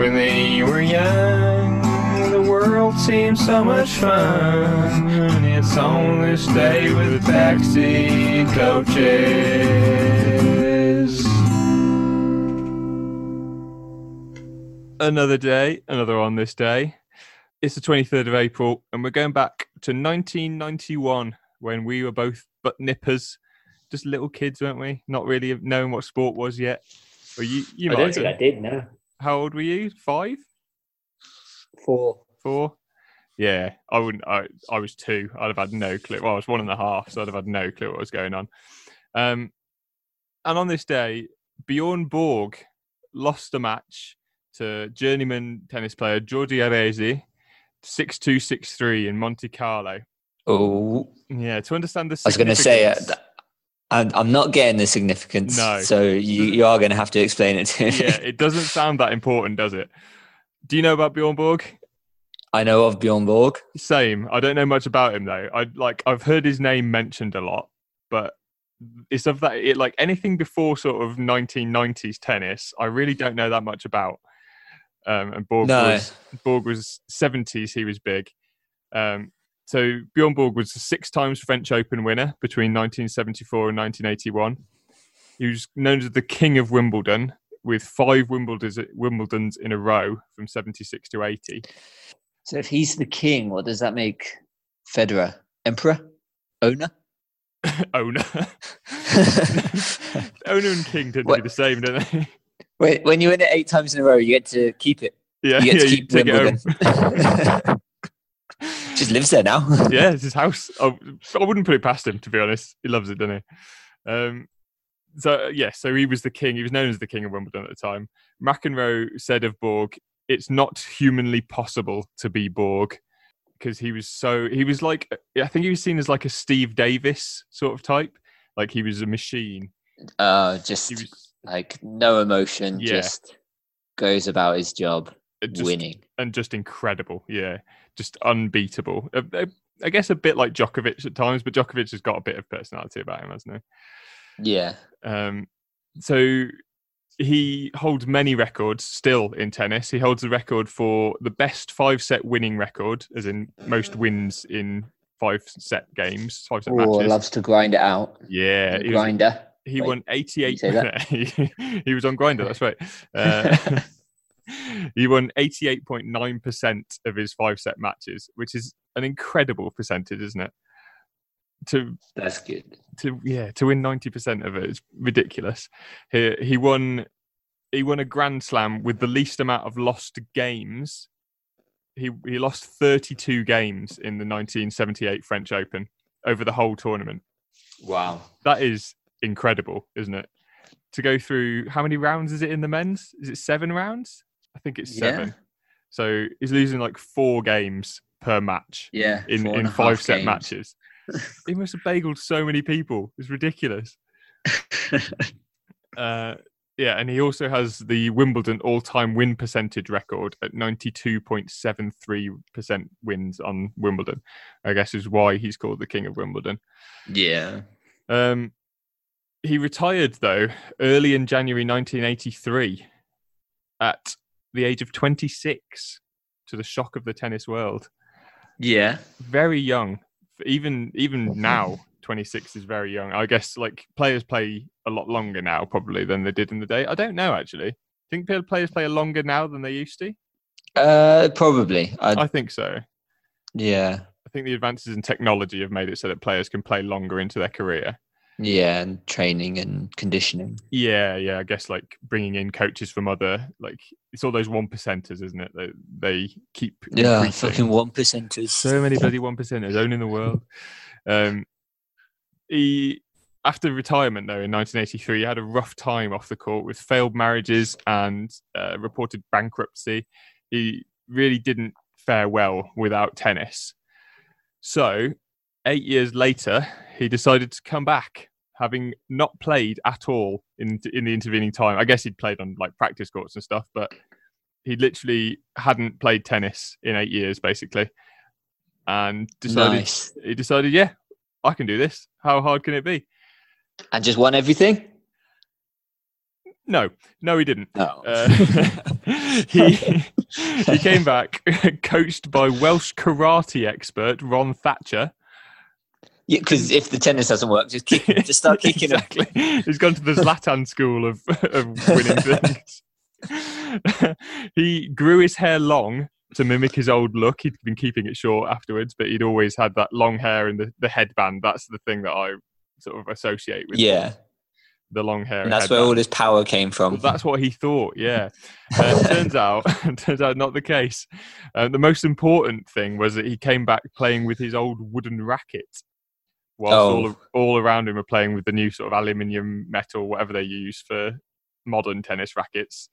when they were young. The world seemed so much fun. It's on this day with backseat coaches. Another day, another on this day. It's the 23rd of April, and we're going back to 1991 when we were both butt nippers, just little kids, weren't we? Not really knowing what sport was yet. Or you, you I don't think I did, no. How old were you? Five, Four. four? Yeah, I wouldn't. I, I was two. I'd have had no clue. Well, I was one and a half, so I'd have had no clue what was going on. Um, and on this day, Bjorn Borg lost a match to journeyman tennis player Jordi Arrese, six two six three in Monte Carlo. Oh, Yeah, to understand the. I was going to say, uh, significance- th- I'm, I'm not getting the significance. No. So you, you are going to have to explain it to me. yeah, it doesn't sound that important, does it? Do you know about Bjorn Borg? I know of Bjorn Borg. Same. I don't know much about him though. I like I've heard his name mentioned a lot, but it's of that it like anything before sort of 1990s tennis. I really don't know that much about. Um, and Borg No. was Borg was 70s. He was big. Um, so Bjorn Borg was a six times French Open winner between 1974 and 1981. He was known as the King of Wimbledon with five Wimbledons Wimbledons in a row from 76 to 80. So if he's the king, what does that make Federer? Emperor? Owner? owner. owner and king tend to be the same, don't they? Wait, when you win it eight times in a row, you get to keep it. Yeah, You get yeah, to keep take it home. Wimbledon. Just lives there now. yeah, it's his house. I, I wouldn't put it past him, to be honest. He loves it, doesn't he? Um, so yeah, so he was the king. He was known as the king of Wimbledon at the time. McEnroe said of Borg, "It's not humanly possible to be Borg." Because he was so, he was like, I think he was seen as like a Steve Davis sort of type. Like he was a machine. Uh, just was like no emotion, Yeah. just goes about his job, uh, just winning. and just incredible. Yeah, just unbeatable. Uh, uh, I guess a bit like Djokovic at times, but Djokovic has got a bit of personality about him, hasn't he? Yeah. Um, so he holds many records still in tennis. He holds the record for the best five set winning record, as in most wins in five set games, five set Oh, matches. loves to grind it out. yeah, was- Grinder. he Wait, won 88 say that? he, he was on grinder that's right uh, he won 88.9% of his five set matches which is an incredible percentage isn't it to That's good. to yeah to win 90% of it is ridiculous he he won he won a grand slam with the least amount of lost games he he lost 32 games in the 1978 french open over the whole tournament Wow. that is incredible, isn't it? To go through how many rounds is it in the men's? Is it seven rounds? I think it's Yeah. seven. So he's losing like four games per match Yeah. in, in five set games. matches. he must have bageled so many people. It's ridiculous. Uh, yeah, and he also has the Wimbledon all-time win percentage record at 92.73% wins on Wimbledon. I guess is why he's called the King of Wimbledon. yeah. Um, he retired though early in January 1983 at the age of 26 to the shock of the tennis world. Yeah. Very young. Even even now 26 is very young. I guess like players play a lot longer now probably than they did in the day. I don't know actually. Think players play longer now than they used to? Uh, probably. I, I think so. yeah. I think the advances in technology have made it so that players can play longer into their career. Yeah, and training and conditioning. Yeah, yeah. I guess like bringing in coaches from other like it's all those one percenters, isn't it? They they keep Yeah, increasing. fucking one percenters. so many bloody one percenters owning the world. Um, he after retirement though in 1983, he had a rough time off the court with failed marriages and uh, reported bankruptcy. He really didn't fare well without tennis. So, eight years later, he decided to come back, having not played at all in in the intervening time. I guess he'd played on like practice courts and stuff, but he literally hadn't played tennis in eight years, basically, and decided Nice. he decided, yeah, I can do this. How hard can it be? And just won everything? No, no, he didn't. No. Uh, he he came back coached by Welsh karate expert Ron Thatcher. Yeah, because if the tennis doesn't work, just kick, just start kicking him. exactly. He's gone to the Zlatan school of, of winning things. he grew his hair long to mimic his old look. He'd been keeping it short afterwards, but he'd always had that long hair and the, the headband. That's the thing that I sort of associate with Yeah, the long hair. and that's where all his power came from. Well, that's what he thought. Yeah, uh, turns out, turns out not the case. Uh, the most important thing was that he came back playing with his old wooden racket, whilst Oh. all all around him were playing with the new sort of aluminium, metal, whatever they use for modern tennis rackets,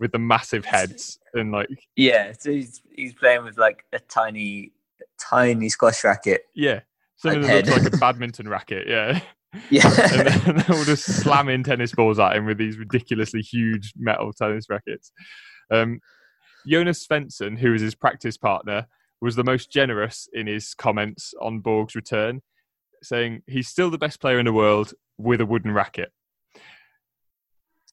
with the massive heads and like yeah, so he's he's playing with like a tiny, tiny squash racket. yeah, something Like that looks like a badminton racket. Yeah. and Yeah, then they're all just slamming tennis balls at him with these ridiculously huge metal tennis rackets. Um, Jonas Svensson, who is his practice partner, was the most generous in his comments on Borg's return, saying he's still the best player in the world with a wooden racket.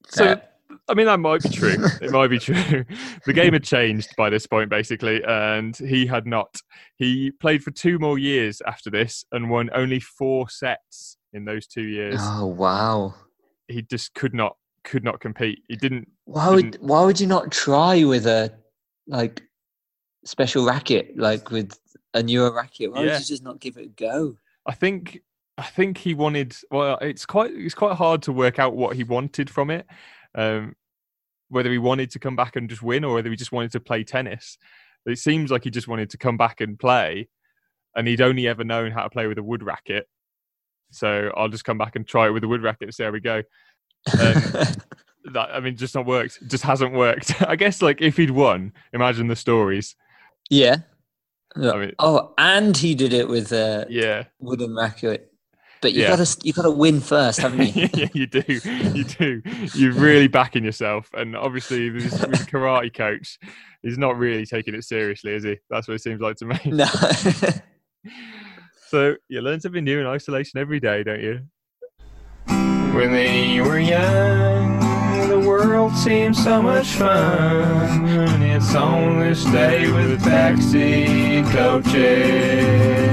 So, Fair. I mean, that might be true. it might be true. The game had changed by this point, basically, and he had not. He played for two more years after this and won only four sets in those two years. oh wow. He just could not could not compete. He didn't. Why would Didn't- why would you not try with a like special racket, like with a newer racket? Why Yeah. would you just not give it a go? I think. I think he wanted. Well, it's quite. It's quite hard to work out what he wanted from it. Um, whether he wanted to come back and just win, or whether he just wanted to play tennis. It seems like he just wanted to come back and play, and he'd only ever known how to play with a wood racket. So I'll just come back and try it with a wood racket and see how we go. Um, that I mean, just not worked. Just hasn't worked. I guess like if he'd won, imagine the stories. yeah. I mean, Oh, and he did it with a yeah, wooden racket. But you Yeah. gotta you gotta win first, haven't you? yeah, you do, you do. You're really backing yourself, and obviously this karate coach, he's not really taking it seriously, is he? That's what it seems like to me. no. So you learn something new in isolation every day, don't you? When they were young, the seemed so much fun. It's only stay with backseat coaches.